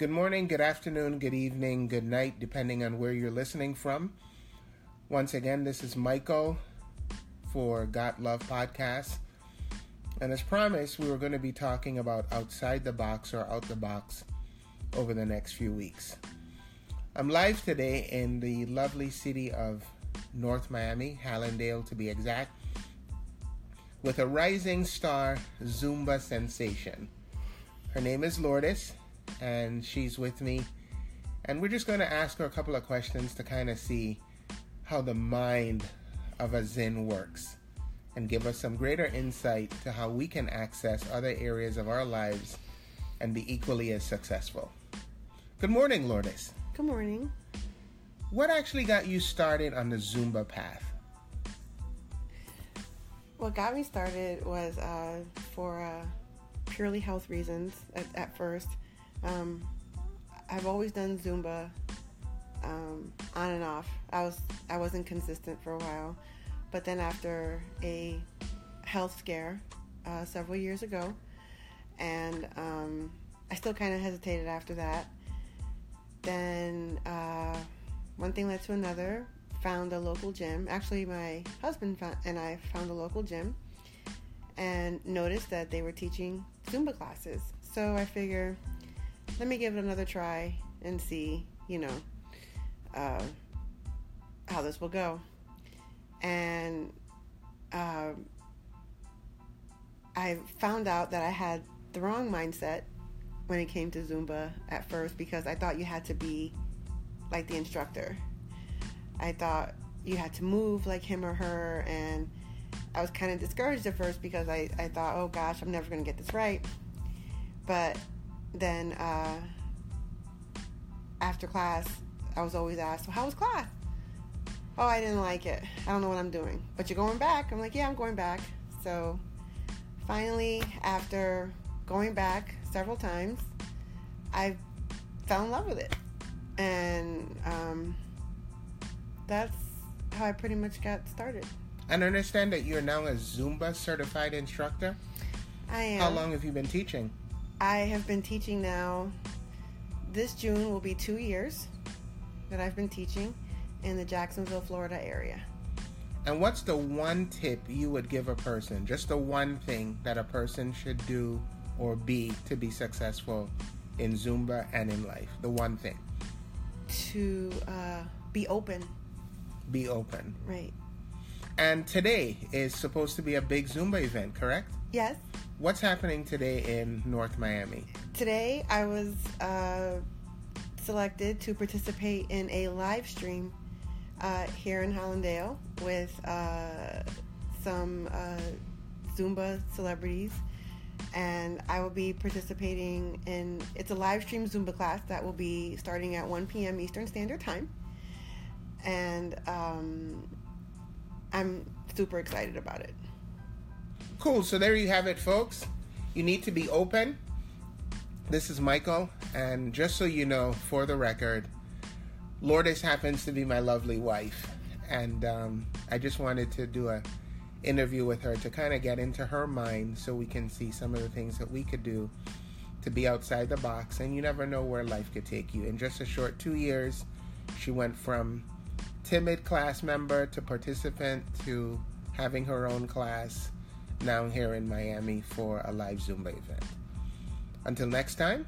Good morning, good afternoon, good evening, good night, depending on where you're listening from. Once again, this is Michael for Got Love Podcast. And as promised, we were going to be talking about outside the box or out the box over the next few weeks. I'm live today in the lovely city of North Miami, Hallandale to be exact, with a rising star Zumba sensation. Her name is Lourdes, and she's with me. And we're just going to ask her a couple of questions to kind of see how the mind of a ZIN works and give us some greater insight to how we can access other areas of our lives and be equally as successful. Good morning, Lourdes. Good morning. What actually got you started on the Zumba path? What got me started was uh, for uh, purely health reasons at, at first. Um, I've always done Zumba um, on and off. I was I wasn't consistent for a while, but then after a health scare uh, several years ago, and um, I still kind of hesitated after that. Then uh, one thing led to another. Found a local gym. Actually, my husband found, and I found a local gym, and noticed that they were teaching Zumba classes. So I figure, let me give it another try and see, you know, uh, how this will go. And um, I found out that I had the wrong mindset when it came to Zumba at first because I thought you had to be like the instructor. I thought you had to move like him or her, and I was kind of discouraged at first because I, I thought, oh gosh, I'm never going to get this right. But then uh, after class, I was always asked, well, how was class? Oh, I didn't like it. I don't know what I'm doing. But you're going back? I'm like, yeah, I'm going back. So finally, after going back several times, I fell in love with it. And um, that's how I pretty much got started. And I understand that you're now a Zumba certified instructor. I am. How long have you been teaching? I have been teaching now. This June will be two years that I've been teaching in the Jacksonville, Florida area. And what's the one tip you would give a person? Just the one thing that a person should do or be to be successful in Zumba and in life? The one thing. To uh, be open. Be open. Right. And today is supposed to be a big Zumba event, correct? Yes. What's happening today in North Miami? Today I was uh, selected to participate in a live stream uh, here in Hallandale with uh, some uh, Zumba celebrities. And I will be participating in it's a live stream Zumba class that will be starting at 1 p.m. Eastern Standard Time. And um, I'm super excited about it. Cool. So there you have it, folks. You need to be open. This is Michael, and just so you know, for the record, Lourdes happens to be my lovely wife, and um, I just wanted to do a interview with her to kind of get into her mind so we can see some of the things that we could do to be outside the box. And you never know where life could take you. In just a short two years, she went from timid class member to participant to having her own class now here in Miami for a live Zumba event. Until next time,